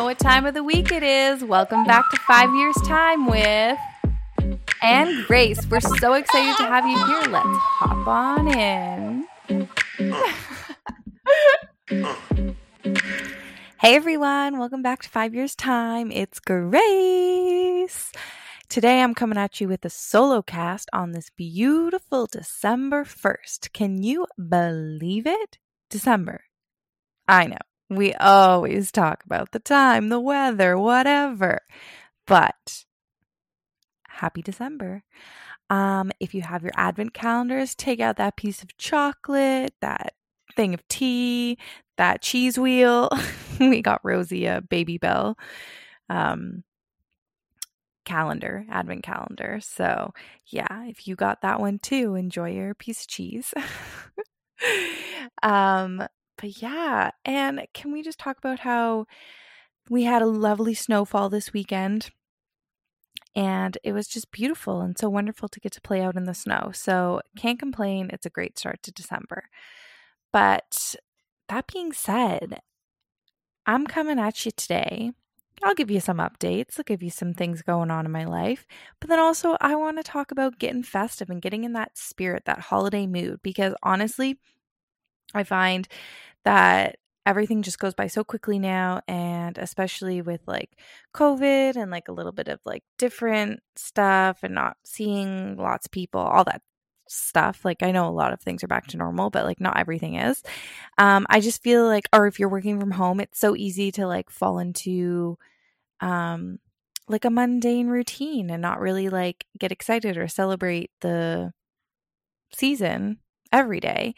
know what time of the week it is. Welcome back to Five Years Time with and Grace. We're so excited to have you here. Let's hop on in. hey everyone, welcome back to Five Years Time. It's Grace. Today I'm coming at you with a solo cast on this beautiful December 1st. Can you believe it? December. I know. We always talk about the time, the weather, whatever. But happy December. Um, if you have your advent calendars, take out that piece of chocolate, that thing of tea, that cheese wheel. we got Rosie a Babybel um, calendar, advent calendar. So, yeah, if you got that one too, enjoy your piece of cheese. um, but yeah, and can we just talk about how we had a lovely snowfall this weekend? And it was just beautiful and so wonderful to get to play out in the snow. So, can't complain. It's a great start to December. But that being said, I'm coming at you today. I'll give you some updates. I'll give you some things going on in my life. But then also, I want to talk about getting festive and getting in that spirit, that holiday mood, because honestly, I find that everything just goes by so quickly now and especially with like covid and like a little bit of like different stuff and not seeing lots of people all that stuff like i know a lot of things are back to normal but like not everything is. Um i just feel like or if you're working from home it's so easy to like fall into um like a mundane routine and not really like get excited or celebrate the season every day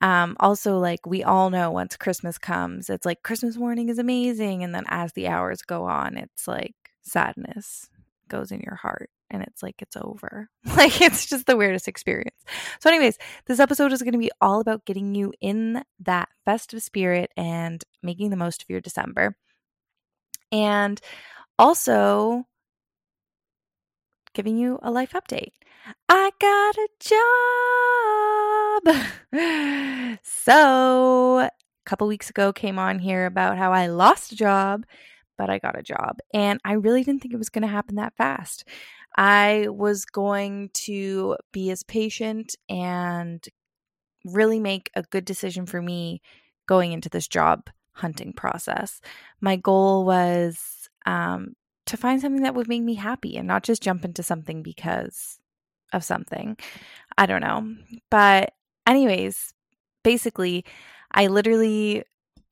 um, also, like we all know once Christmas comes, it's like Christmas morning is amazing. And then as the hours go on, it's like sadness goes in your heart and it's like it's over. like it's just the weirdest experience. So, anyways, this episode is going to be all about getting you in that festive spirit and making the most of your December. And also giving you a life update. I got a job. so, a couple weeks ago came on here about how I lost a job, but I got a job. And I really didn't think it was going to happen that fast. I was going to be as patient and really make a good decision for me going into this job hunting process. My goal was um, to find something that would make me happy and not just jump into something because of something. I don't know. But, anyways, basically, I literally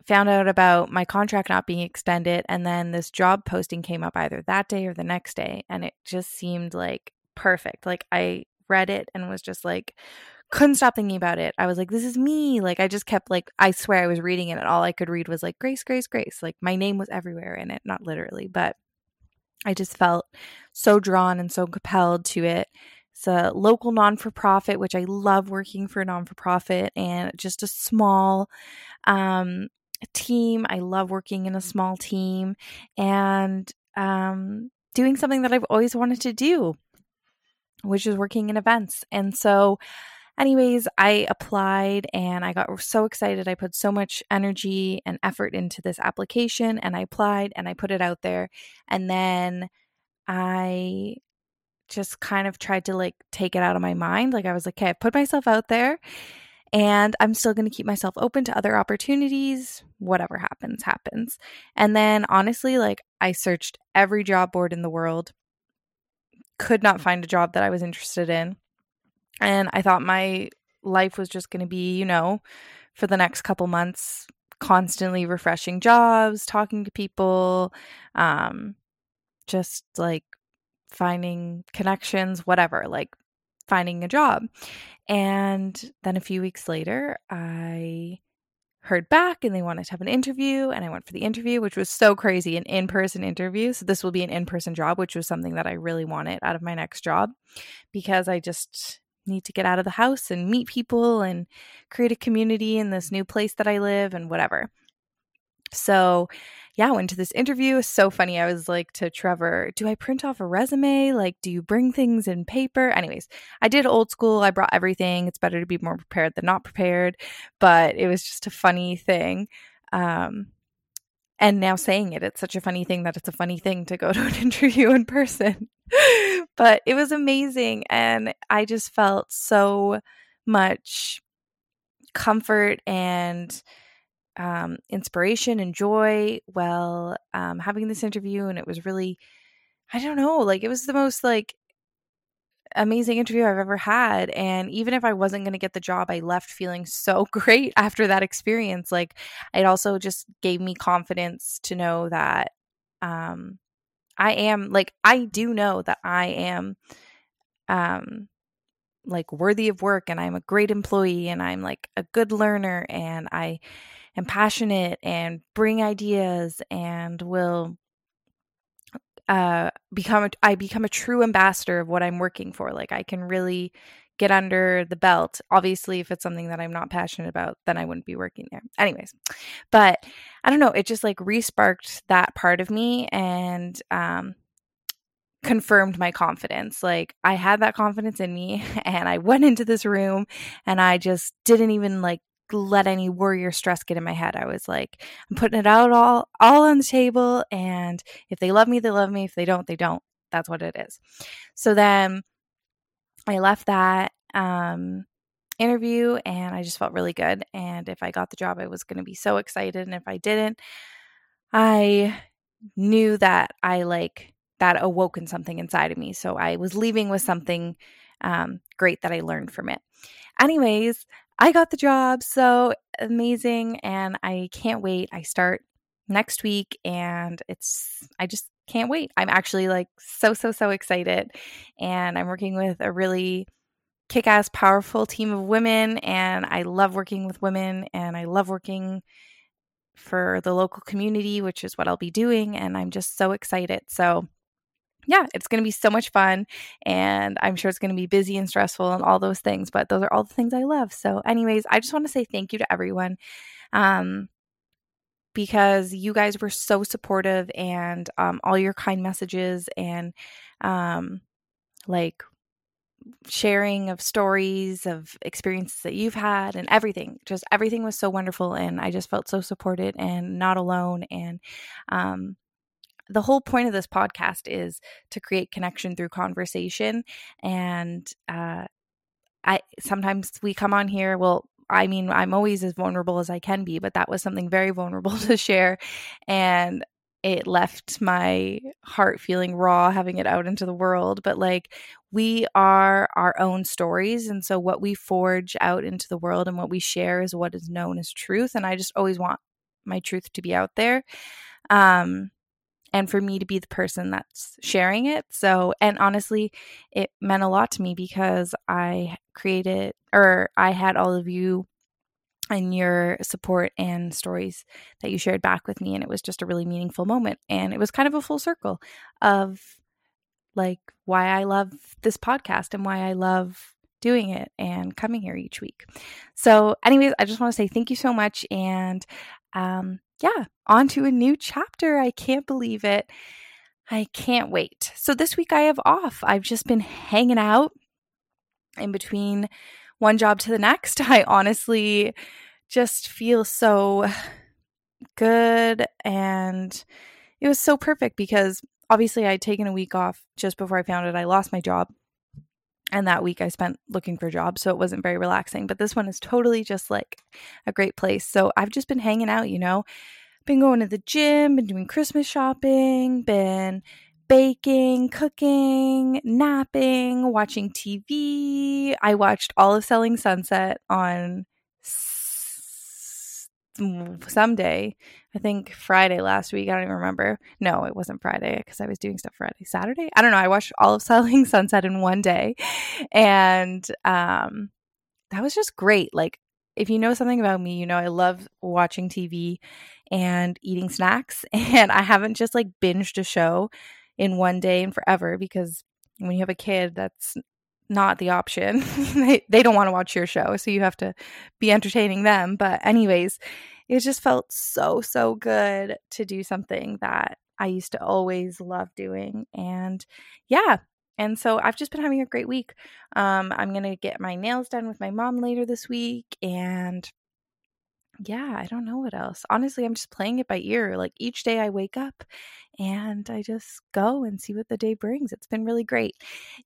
found out about my contract not being extended and then this job posting came up either that day or the next day and it just seemed like perfect. Like I read it and was just like couldn't stop thinking about it. I was like this is me. Like I just kept like I swear I was reading it and all I could read was like Grace Grace Grace. Like my name was everywhere in it, not literally, but I just felt so drawn and so compelled to it. It's a local non for profit, which I love working for a non for profit, and just a small um, team. I love working in a small team and um, doing something that I've always wanted to do, which is working in events. And so anyways, I applied and I got so excited. I put so much energy and effort into this application and I applied and I put it out there. And then I just kind of tried to like take it out of my mind. Like I was like, okay, I put myself out there and I'm still going to keep myself open to other opportunities. Whatever happens, happens. And then honestly, like I searched every job board in the world, could not find a job that I was interested in and I thought my life was just going to be, you know, for the next couple months, constantly refreshing jobs, talking to people, um, just like finding connections, whatever, like finding a job. And then a few weeks later, I heard back and they wanted to have an interview and I went for the interview which was so crazy an in-person interview so this will be an in-person job which was something that I really wanted out of my next job because I just need to get out of the house and meet people and create a community in this new place that I live and whatever. So, yeah, went to this interview. so funny. I was like to Trevor, do I print off a resume? Like, do you bring things in paper? Anyways, I did old school. I brought everything. It's better to be more prepared than not prepared. But it was just a funny thing. Um, and now saying it, it's such a funny thing that it's a funny thing to go to an interview in person. but it was amazing. And I just felt so much comfort and um, inspiration and joy while um, having this interview. And it was really, I don't know, like it was the most like amazing interview I've ever had. And even if I wasn't going to get the job, I left feeling so great after that experience. Like it also just gave me confidence to know that um, I am like I do know that I am um like worthy of work and I'm a great employee and I'm like a good learner and I am passionate and bring ideas and will uh become a, I become a true ambassador of what I'm working for. Like I can really get under the belt. Obviously, if it's something that I'm not passionate about, then I wouldn't be working there. Anyways, but I don't know, it just like resparked that part of me and um confirmed my confidence. Like I had that confidence in me and I went into this room and I just didn't even like let any worry or stress get in my head. I was like, I'm putting it out all all on the table and if they love me, they love me. If they don't, they don't. That's what it is. So then I left that um interview and I just felt really good and if I got the job I was going to be so excited and if I didn't I knew that I like that awoken something inside of me. So I was leaving with something um, great that I learned from it. Anyways, I got the job. So amazing. And I can't wait. I start next week and it's, I just can't wait. I'm actually like so, so, so excited. And I'm working with a really kick ass, powerful team of women. And I love working with women and I love working for the local community, which is what I'll be doing. And I'm just so excited. So, yeah, it's going to be so much fun. And I'm sure it's going to be busy and stressful and all those things, but those are all the things I love. So, anyways, I just want to say thank you to everyone. Um, because you guys were so supportive and um, all your kind messages and um, like sharing of stories of experiences that you've had and everything just everything was so wonderful and i just felt so supported and not alone and um, the whole point of this podcast is to create connection through conversation and uh, i sometimes we come on here well i mean i'm always as vulnerable as i can be but that was something very vulnerable to share and it left my heart feeling raw having it out into the world but like we are our own stories and so what we forge out into the world and what we share is what is known as truth and i just always want my truth to be out there. Um and for me to be the person that's sharing it. So, and honestly, it meant a lot to me because I created or I had all of you and your support and stories that you shared back with me. And it was just a really meaningful moment. And it was kind of a full circle of like why I love this podcast and why I love doing it and coming here each week. So, anyways, I just want to say thank you so much. And um, yeah, on to a new chapter. I can't believe it. I can't wait. So this week I have off. I've just been hanging out in between one job to the next. I honestly just feel so good and it was so perfect because obviously I'd taken a week off just before I found it. I lost my job. And that week I spent looking for jobs, so it wasn't very relaxing. But this one is totally just like a great place. So I've just been hanging out, you know, been going to the gym, been doing Christmas shopping, been baking, cooking, napping, watching TV. I watched all of Selling Sunset on someday. I think Friday last week. I don't even remember. No, it wasn't Friday because I was doing stuff Friday. Saturday? I don't know. I watched all of Selling Sunset in one day. And um that was just great. Like if you know something about me, you know I love watching TV and eating snacks. And I haven't just like binged a show in one day and forever because when you have a kid, that's not the option. they, they don't want to watch your show, so you have to be entertaining them. But, anyways, it just felt so, so good to do something that I used to always love doing. And yeah, and so I've just been having a great week. Um, I'm going to get my nails done with my mom later this week. And yeah, I don't know what else. Honestly, I'm just playing it by ear. Like each day I wake up and I just go and see what the day brings. It's been really great.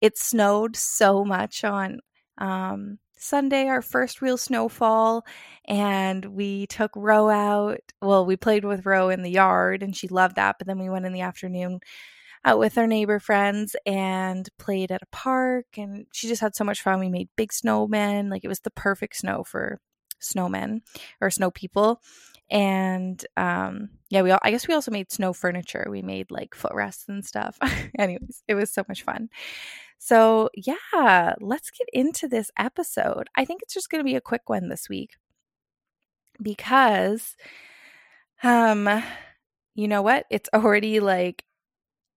It snowed so much on um, Sunday, our first real snowfall, and we took Ro out. Well, we played with Ro in the yard and she loved that, but then we went in the afternoon out with our neighbor friends and played at a park and she just had so much fun. We made big snowmen. Like it was the perfect snow for snowmen or snow people. And um yeah, we all, I guess we also made snow furniture. We made like footrests and stuff. Anyways, it was so much fun. So, yeah, let's get into this episode. I think it's just going to be a quick one this week because um you know what? It's already like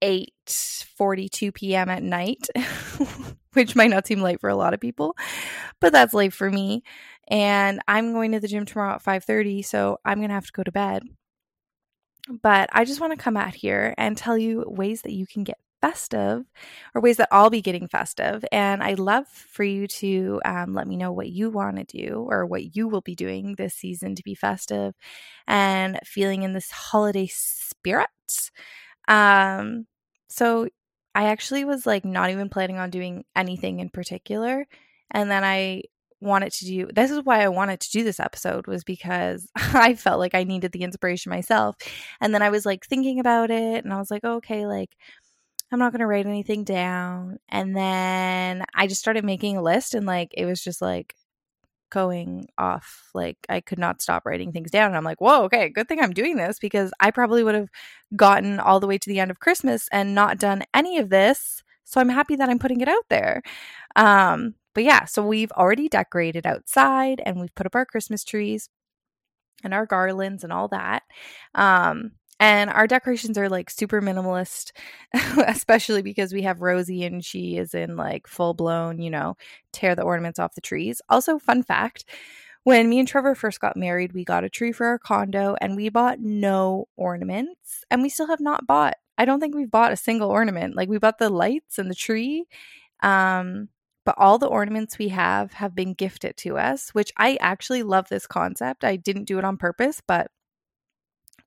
8:42 p.m. at night, which might not seem late for a lot of people, but that's late for me. And I'm going to the gym tomorrow at 5:30, so I'm going to have to go to bed. But I just want to come out here and tell you ways that you can get festive or ways that I'll be getting festive. And I'd love for you to um, let me know what you want to do or what you will be doing this season to be festive and feeling in this holiday spirit. Um, so I actually was like not even planning on doing anything in particular. And then I wanted to do this is why I wanted to do this episode was because I felt like I needed the inspiration myself. And then I was like thinking about it and I was like, okay, like I'm not going to write anything down. And then I just started making a list and like it was just like going off. Like I could not stop writing things down. And I'm like, whoa, okay, good thing I'm doing this because I probably would have gotten all the way to the end of Christmas and not done any of this. So I'm happy that I'm putting it out there. Um, but yeah, so we've already decorated outside and we've put up our Christmas trees and our garlands and all that. Um, and our decorations are like super minimalist, especially because we have Rosie and she is in like full blown, you know, tear the ornaments off the trees. Also, fun fact when me and Trevor first got married, we got a tree for our condo and we bought no ornaments. And we still have not bought, I don't think we've bought a single ornament. Like we bought the lights and the tree. Um, but all the ornaments we have have been gifted to us, which I actually love this concept. I didn't do it on purpose, but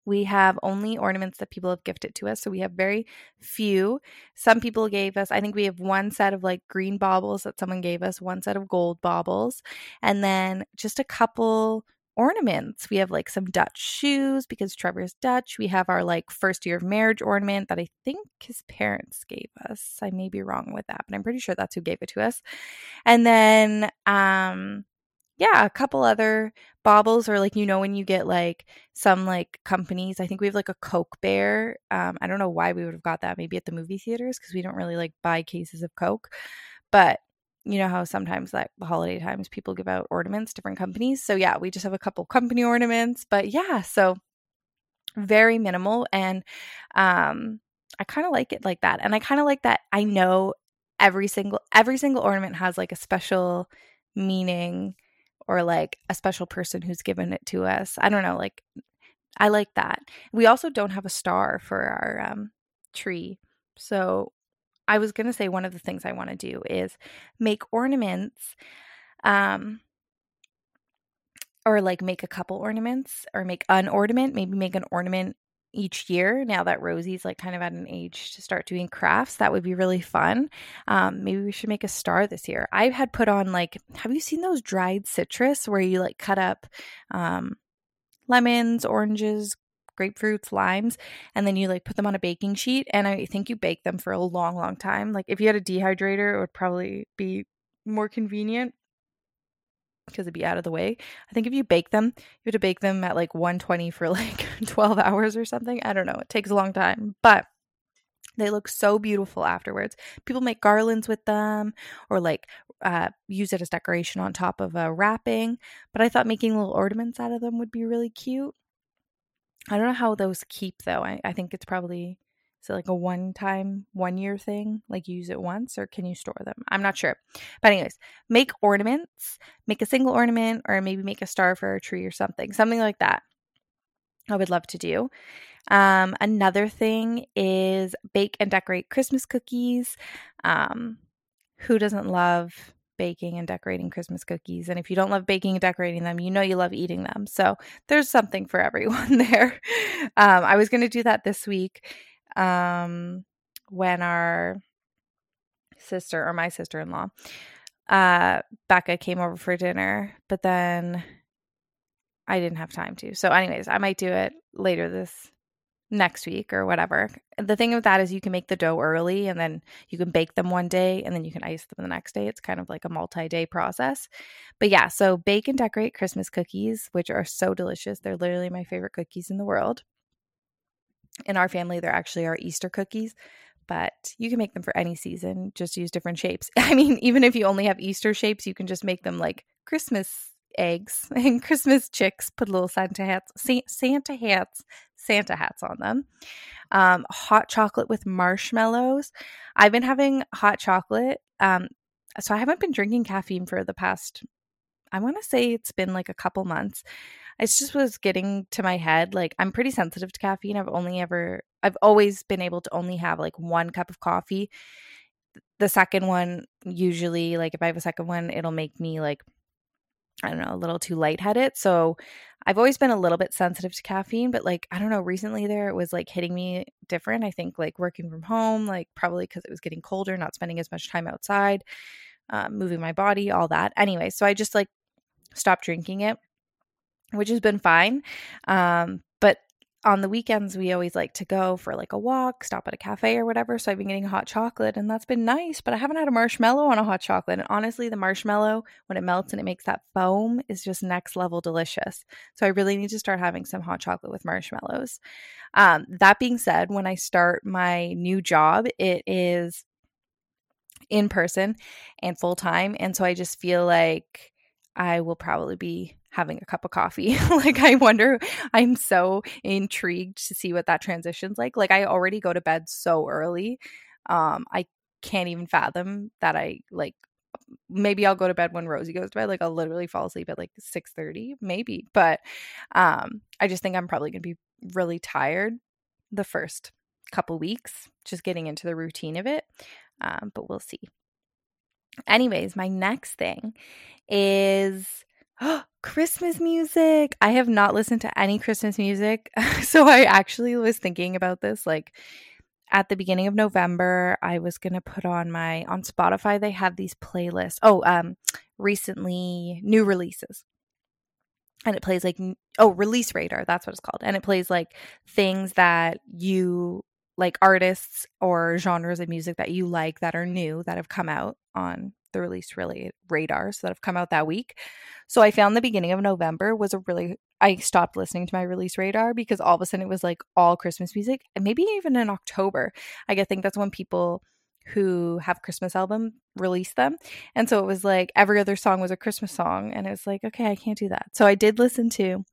we have only ornaments that people have gifted to us. So we have very few. Some people gave us, I think we have one set of like green baubles that someone gave us, one set of gold baubles, and then just a couple ornaments. We have like some Dutch shoes because Trevor is Dutch. We have our like first year of marriage ornament that I think his parents gave us. I may be wrong with that, but I'm pretty sure that's who gave it to us. And then um yeah, a couple other baubles or like you know when you get like some like companies i think we have like a coke bear um i don't know why we would have got that maybe at the movie theaters because we don't really like buy cases of coke but you know how sometimes like the holiday times people give out ornaments different companies so yeah we just have a couple company ornaments but yeah so very minimal and um i kind of like it like that and i kind of like that i know every single every single ornament has like a special meaning or like a special person who's given it to us. I don't know, like I like that. We also don't have a star for our um, tree. So I was going to say one of the things I want to do is make ornaments um or like make a couple ornaments or make an ornament, maybe make an ornament each year now that Rosie's like kind of at an age to start doing crafts. That would be really fun. Um, maybe we should make a star this year. I had put on like, have you seen those dried citrus where you like cut up um, lemons, oranges, grapefruits, limes, and then you like put them on a baking sheet? And I think you bake them for a long, long time. Like if you had a dehydrator, it would probably be more convenient because it'd be out of the way. I think if you bake them, you have to bake them at like 120 for like 12 hours or something. I don't know. It takes a long time, but they look so beautiful afterwards. People make garlands with them or like uh, use it as decoration on top of a wrapping. But I thought making little ornaments out of them would be really cute. I don't know how those keep though. I, I think it's probably is it like a one time, one year thing? Like use it once or can you store them? I'm not sure. But, anyways, make ornaments, make a single ornament or maybe make a star for a tree or something, something like that. I would love to do. Um, another thing is bake and decorate Christmas cookies. Um, who doesn't love baking and decorating Christmas cookies. And if you don't love baking and decorating them, you know you love eating them. So there's something for everyone there. Um, I was going to do that this week um, when our sister or my sister in law, uh, Becca, came over for dinner, but then I didn't have time to. So, anyways, I might do it later this next week or whatever. The thing with that is you can make the dough early and then you can bake them one day and then you can ice them the next day. It's kind of like a multi day process. But yeah, so bake and decorate Christmas cookies, which are so delicious. They're literally my favorite cookies in the world. In our family, they're actually are Easter cookies, but you can make them for any season, just use different shapes. I mean, even if you only have Easter shapes, you can just make them like Christmas eggs and Christmas chicks, put little Santa hats, Santa hats, Santa hats on them. Um, hot chocolate with marshmallows. I've been having hot chocolate. Um, so I haven't been drinking caffeine for the past, I want to say it's been like a couple months. It just was getting to my head. Like I'm pretty sensitive to caffeine. I've only ever, I've always been able to only have like one cup of coffee. The second one, usually, like if I have a second one, it'll make me like I don't know, a little too lightheaded. So I've always been a little bit sensitive to caffeine, but like, I don't know, recently there it was like hitting me different. I think like working from home, like probably because it was getting colder, not spending as much time outside, um, moving my body, all that. Anyway, so I just like stopped drinking it, which has been fine. Um, but on the weekends we always like to go for like a walk, stop at a cafe or whatever. So I've been getting hot chocolate and that's been nice, but I haven't had a marshmallow on a hot chocolate. And honestly, the marshmallow when it melts and it makes that foam is just next level delicious. So I really need to start having some hot chocolate with marshmallows. Um, that being said, when I start my new job, it is in person and full time. And so I just feel like I will probably be having a cup of coffee. like I wonder I'm so intrigued to see what that transition's like. Like I already go to bed so early. Um I can't even fathom that I like maybe I'll go to bed when Rosie goes to bed. Like I'll literally fall asleep at like 6 30, maybe. But um I just think I'm probably gonna be really tired the first couple weeks, just getting into the routine of it. Um, but we'll see. Anyways, my next thing is Christmas music. I have not listened to any Christmas music. so I actually was thinking about this like at the beginning of November, I was going to put on my on Spotify they have these playlists. Oh, um recently new releases. And it plays like oh, release radar, that's what it's called. And it plays like things that you like artists or genres of music that you like that are new that have come out on the release really radar so that have come out that week. So I found the beginning of November was a really I stopped listening to my release radar because all of a sudden it was like all Christmas music and maybe even in October. I think that's when people who have Christmas album release them. And so it was like every other song was a Christmas song and it was like okay, I can't do that. So I did listen to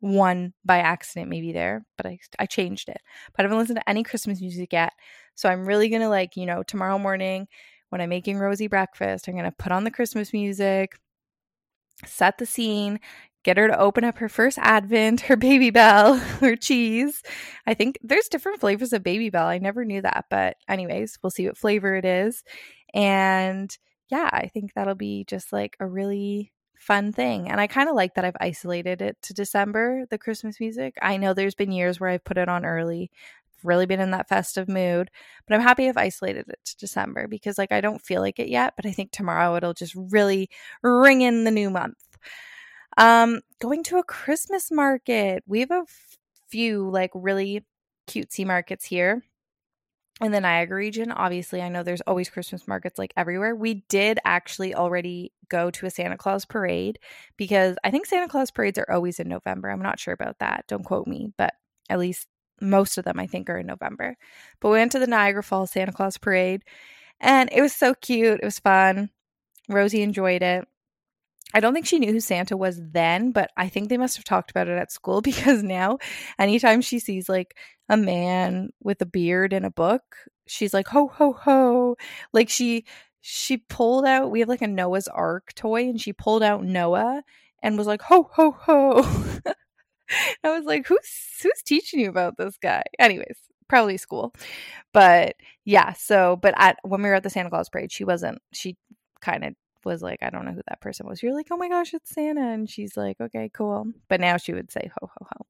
one by accident maybe there, but I I changed it. But I haven't listened to any Christmas music yet. So I'm really going to like, you know, tomorrow morning when I'm making Rosie breakfast, I'm going to put on the Christmas music, set the scene, get her to open up her first advent, her Babybel, her cheese. I think there's different flavors of Babybel. I never knew that, but anyways, we'll see what flavor it is. And yeah, I think that'll be just like a really fun thing. And I kind of like that I've isolated it to December, the Christmas music. I know there's been years where I've put it on early really been in that festive mood. But I'm happy I've isolated it to December because like I don't feel like it yet, but I think tomorrow it'll just really ring in the new month. Um going to a Christmas market. We have a f- few like really cutesy markets here in the Niagara region. Obviously, I know there's always Christmas markets like everywhere. We did actually already go to a Santa Claus parade because I think Santa Claus parades are always in November. I'm not sure about that. Don't quote me, but at least most of them I think are in November. But we went to the Niagara Falls Santa Claus parade and it was so cute. It was fun. Rosie enjoyed it. I don't think she knew who Santa was then, but I think they must have talked about it at school because now anytime she sees like a man with a beard and a book, she's like ho ho ho. Like she she pulled out we have like a Noah's Ark toy and she pulled out Noah and was like ho ho ho. I was like, who's who's teaching you about this guy? Anyways, probably school. But yeah, so but at when we were at the Santa Claus parade, she wasn't she kind of was like, I don't know who that person was. You're like, oh my gosh, it's Santa. And she's like, okay, cool. But now she would say ho, ho, ho.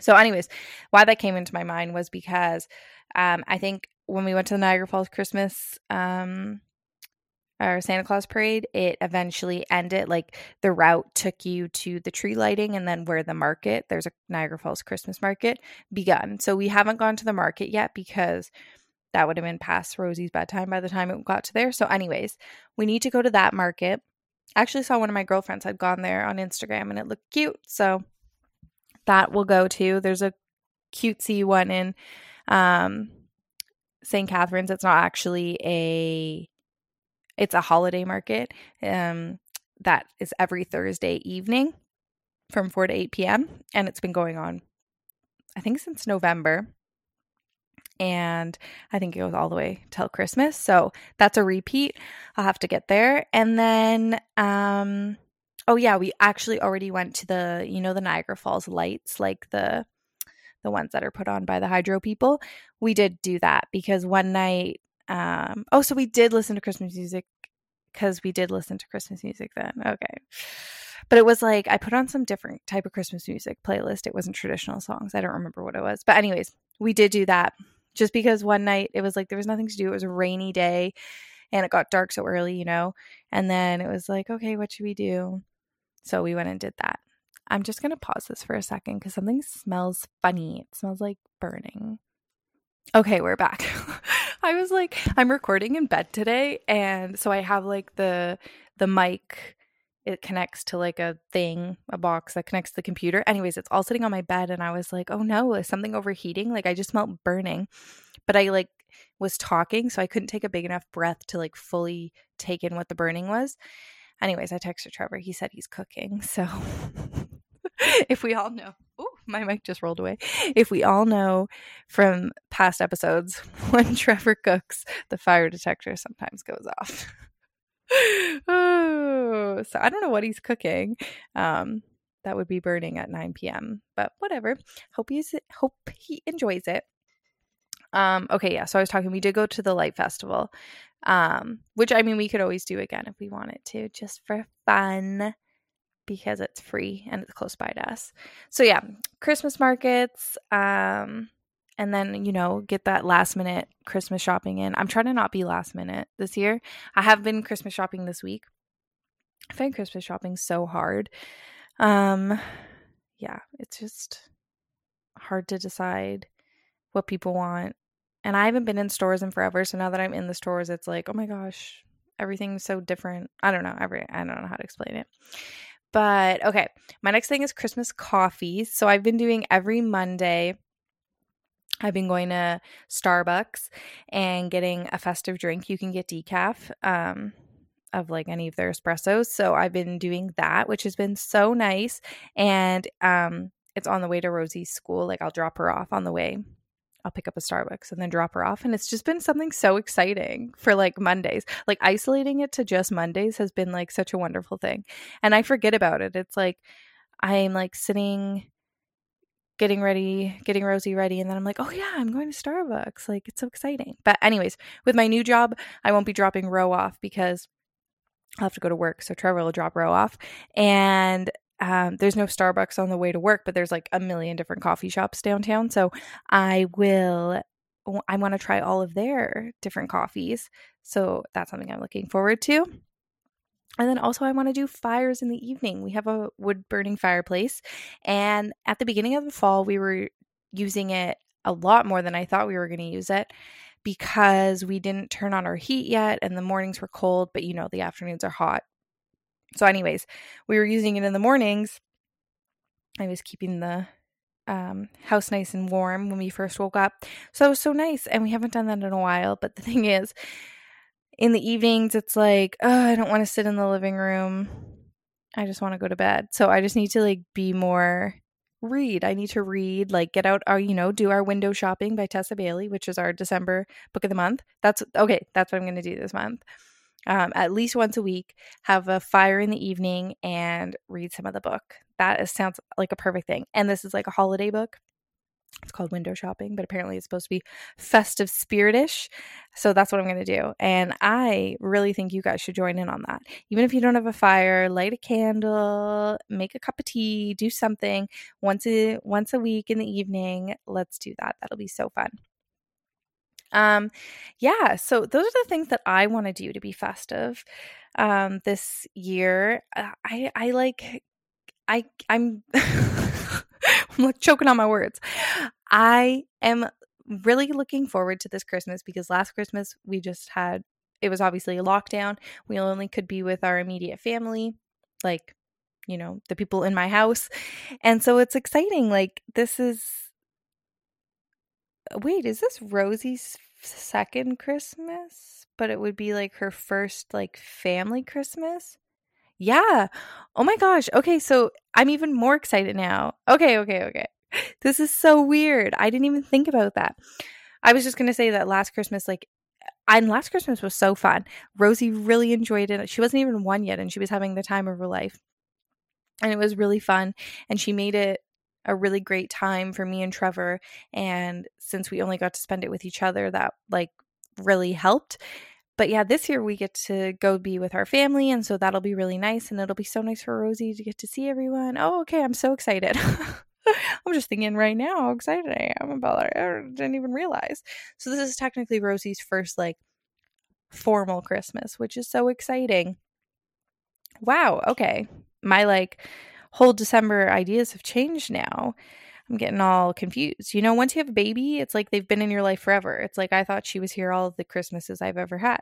So, anyways, why that came into my mind was because um, I think when we went to the Niagara Falls Christmas um, or Santa Claus parade, it eventually ended. Like the route took you to the tree lighting and then where the market, there's a Niagara Falls Christmas market, begun. So we haven't gone to the market yet because that would have been past Rosie's bedtime by the time it got to there. So, anyways, we need to go to that market. I actually saw one of my girlfriends had gone there on Instagram and it looked cute. So that will go to. There's a cutesy one in um, St. Catharines. It's not actually a it's a holiday market um, that is every Thursday evening from 4 to 8 p.m. And it's been going on, I think, since November. And I think it goes all the way till Christmas. So that's a repeat. I'll have to get there. And then, um, oh, yeah, we actually already went to the, you know, the Niagara Falls lights, like the, the ones that are put on by the hydro people. We did do that because one night um, oh, so we did listen to Christmas music because we did listen to Christmas music then. Okay. But it was like I put on some different type of Christmas music playlist. It wasn't traditional songs. I don't remember what it was. But anyways, we did do that just because one night it was like there was nothing to do. It was a rainy day and it got dark so early, you know. And then it was like, okay, what should we do? So we went and did that. I'm just going to pause this for a second cuz something smells funny. It smells like burning. Okay, we're back. I was like, I'm recording in bed today, and so I have like the the mic. It connects to like a thing, a box that connects to the computer. Anyways, it's all sitting on my bed, and I was like, oh no, is something overheating? Like I just smelled burning, but I like was talking, so I couldn't take a big enough breath to like fully take in what the burning was. Anyways, I texted Trevor. He said he's cooking, so if we all know. my mic just rolled away. If we all know from past episodes, when Trevor cooks, the fire detector sometimes goes off. oh, so I don't know what he's cooking. Um, that would be burning at 9 p.m. But whatever. Hope he's hope he enjoys it. Um, okay, yeah. So I was talking. We did go to the light festival, um, which I mean we could always do again if we wanted to, just for fun because it's free and it's close by to us. So yeah, Christmas markets, um, and then you know get that last minute Christmas shopping in. I'm trying to not be last minute this year. I have been Christmas shopping this week. I find Christmas shopping so hard. Um, yeah, it's just hard to decide what people want. And I haven't been in stores in forever, so now that I'm in the stores, it's like, oh my gosh, everything's so different. I don't know. Every I don't know how to explain it. But okay, my next thing is Christmas coffee. So I've been doing every Monday. I've been going to Starbucks and getting a festive drink. You can get decaf um, of like any of their espressos. So I've been doing that, which has been so nice. And um, it's on the way to Rosie's school. Like I'll drop her off on the way I'll pick up a Starbucks and then drop her off. And it's just been something so exciting for like Mondays. Like isolating it to just Mondays has been like such a wonderful thing. And I forget about it. It's like I'm like sitting, getting ready, getting Rosie ready. And then I'm like, oh yeah, I'm going to Starbucks. Like it's so exciting. But, anyways, with my new job, I won't be dropping Row off because I'll have to go to work. So Trevor will drop Row off. And um, there's no Starbucks on the way to work, but there's like a million different coffee shops downtown. So I will, I want to try all of their different coffees. So that's something I'm looking forward to. And then also, I want to do fires in the evening. We have a wood burning fireplace. And at the beginning of the fall, we were using it a lot more than I thought we were going to use it because we didn't turn on our heat yet and the mornings were cold, but you know, the afternoons are hot so, anyways, we were using it in the mornings. I was keeping the um, house nice and warm when we first woke up. So it was so nice. And we haven't done that in a while. But the thing is, in the evenings, it's like, oh, I don't want to sit in the living room. I just want to go to bed. So I just need to like be more read. I need to read, like get out our, you know, do our window shopping by Tessa Bailey, which is our December book of the month. That's okay. That's what I'm going to do this month um, at least once a week, have a fire in the evening, and read some of the book. That is, sounds like a perfect thing. And this is like a holiday book. It's called window shopping, but apparently it's supposed to be festive spiritish. So that's what I'm going to do. And I really think you guys should join in on that. Even if you don't have a fire, light a candle, make a cup of tea, do something once a once a week in the evening. Let's do that. That'll be so fun. Um yeah, so those are the things that I want to do to be festive um this year. Uh, I I like I I'm I'm like choking on my words. I am really looking forward to this Christmas because last Christmas we just had it was obviously a lockdown. We only could be with our immediate family, like you know, the people in my house. And so it's exciting. Like this is Wait, is this Rosie's second Christmas? But it would be like her first like family Christmas? Yeah. Oh my gosh. Okay, so I'm even more excited now. Okay, okay, okay. This is so weird. I didn't even think about that. I was just going to say that last Christmas like and last Christmas was so fun. Rosie really enjoyed it. She wasn't even one yet and she was having the time of her life. And it was really fun and she made it a really great time for me and Trevor and since we only got to spend it with each other that like really helped but yeah, this year we get to go be with our family, and so that'll be really nice. And it'll be so nice for Rosie to get to see everyone. Oh, okay, I'm so excited. I'm just thinking right now how excited I am about it. I didn't even realize. So this is technically Rosie's first like formal Christmas, which is so exciting. Wow, okay. My like whole December ideas have changed now. I'm getting all confused. You know, once you have a baby, it's like they've been in your life forever. It's like I thought she was here all the Christmases I've ever had.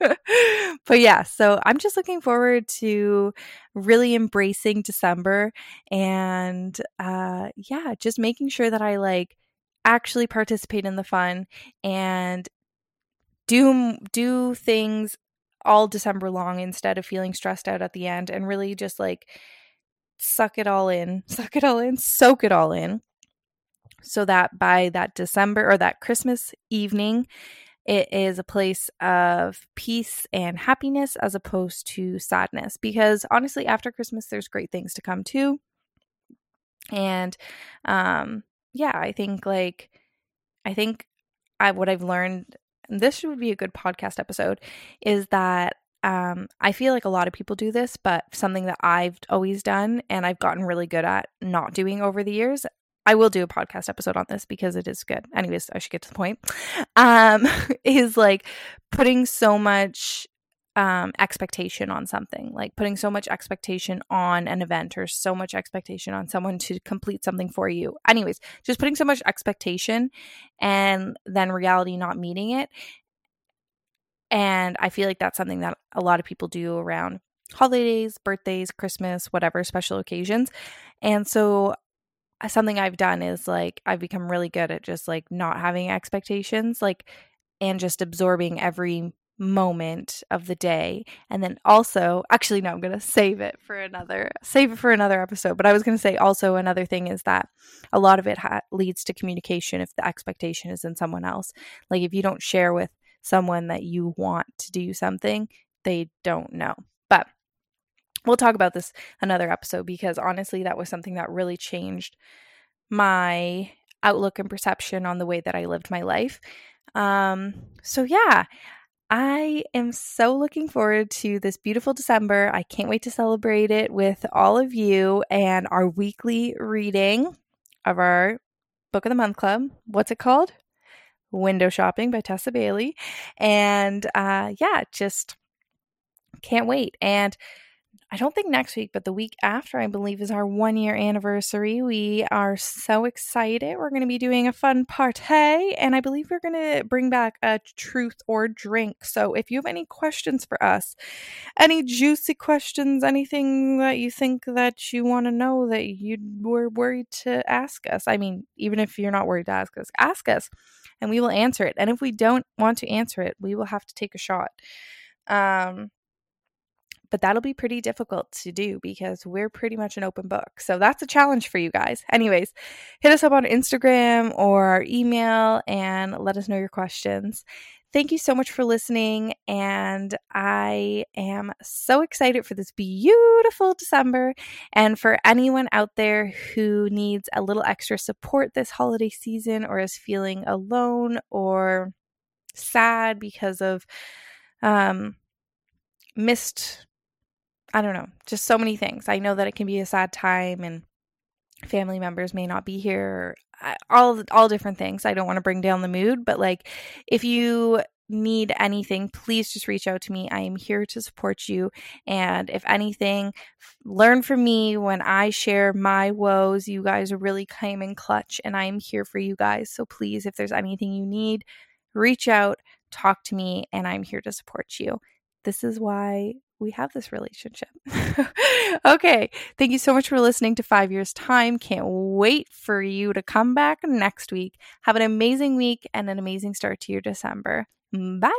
but yeah, so I'm just looking forward to really embracing December and uh yeah, just making sure that I like actually participate in the fun and do do things all December long instead of feeling stressed out at the end and really just like suck it all in, suck it all in, soak it all in, so that by that December or that Christmas evening, it is a place of peace and happiness as opposed to sadness. Because honestly, after Christmas, there's great things to come too. And um, yeah, I think like, I think I, what I've learned, this would be a good podcast episode, is that um, I feel like a lot of people do this, but something that I've always done and I've gotten really good at not doing over the years. I will do a podcast episode on this because it is good. Anyways, I should get to the point. Um, is like putting so much um, expectation on something, like putting so much expectation on an event or so much expectation on someone to complete something for you. Anyways, just putting so much expectation and then reality not meeting it. And I feel like that's something that a lot of people do around holidays, birthdays, Christmas, whatever special occasions. And so uh, something I've done is like I've become really good at just like not having expectations, like and just absorbing every moment of the day and then also actually no i'm going to save it for another save it for another episode but i was going to say also another thing is that a lot of it ha- leads to communication if the expectation is in someone else like if you don't share with someone that you want to do something, they don't know. But we'll talk about this another episode because honestly, that was something that really changed my outlook and perception on the way that I lived my life. Um, so yeah, I am so looking forward to this beautiful December. I can't wait to celebrate it with all of you and our weekly reading of our Book of the Month Club. What's it called? Window Shopping by Tessa Bailey. And uh, yeah, just can't wait. And I don't think next week, but the week after, I believe, is our one year anniversary. We are so excited. We're going to be doing a fun party, and I believe we're going to bring back a truth or drink. So if you have any questions for us, any juicy questions, anything that you think that you want to know that you were worried to ask us, I mean, even if you're not worried to ask us, ask us and we will answer it. And if we don't want to answer it, we will have to take a shot. Um, but that'll be pretty difficult to do because we're pretty much an open book. So that's a challenge for you guys. Anyways, hit us up on Instagram or our email and let us know your questions. thank you so much for listening. And I am so excited for this beautiful December. And for anyone out there who needs a little extra support this holiday season or is feeling alone or sad because of um, missed, I don't know, just so many things. I know that it can be a sad time and family members may not be here all all different things. I don't want to bring down the mood, but like if you need anything, please just reach out to me. I am here to support you. And if anything, learn from me when I share my woes. You guys are really came in clutch, and I am here for you guys. So please, if there's anything you need, reach out, talk to me, and I'm here to support you. This is why we have this relationship. okay. Thank you so much for listening to Five Years Time. Can't wait for you to come back next week. Have an amazing week and an amazing start to your December. Bye.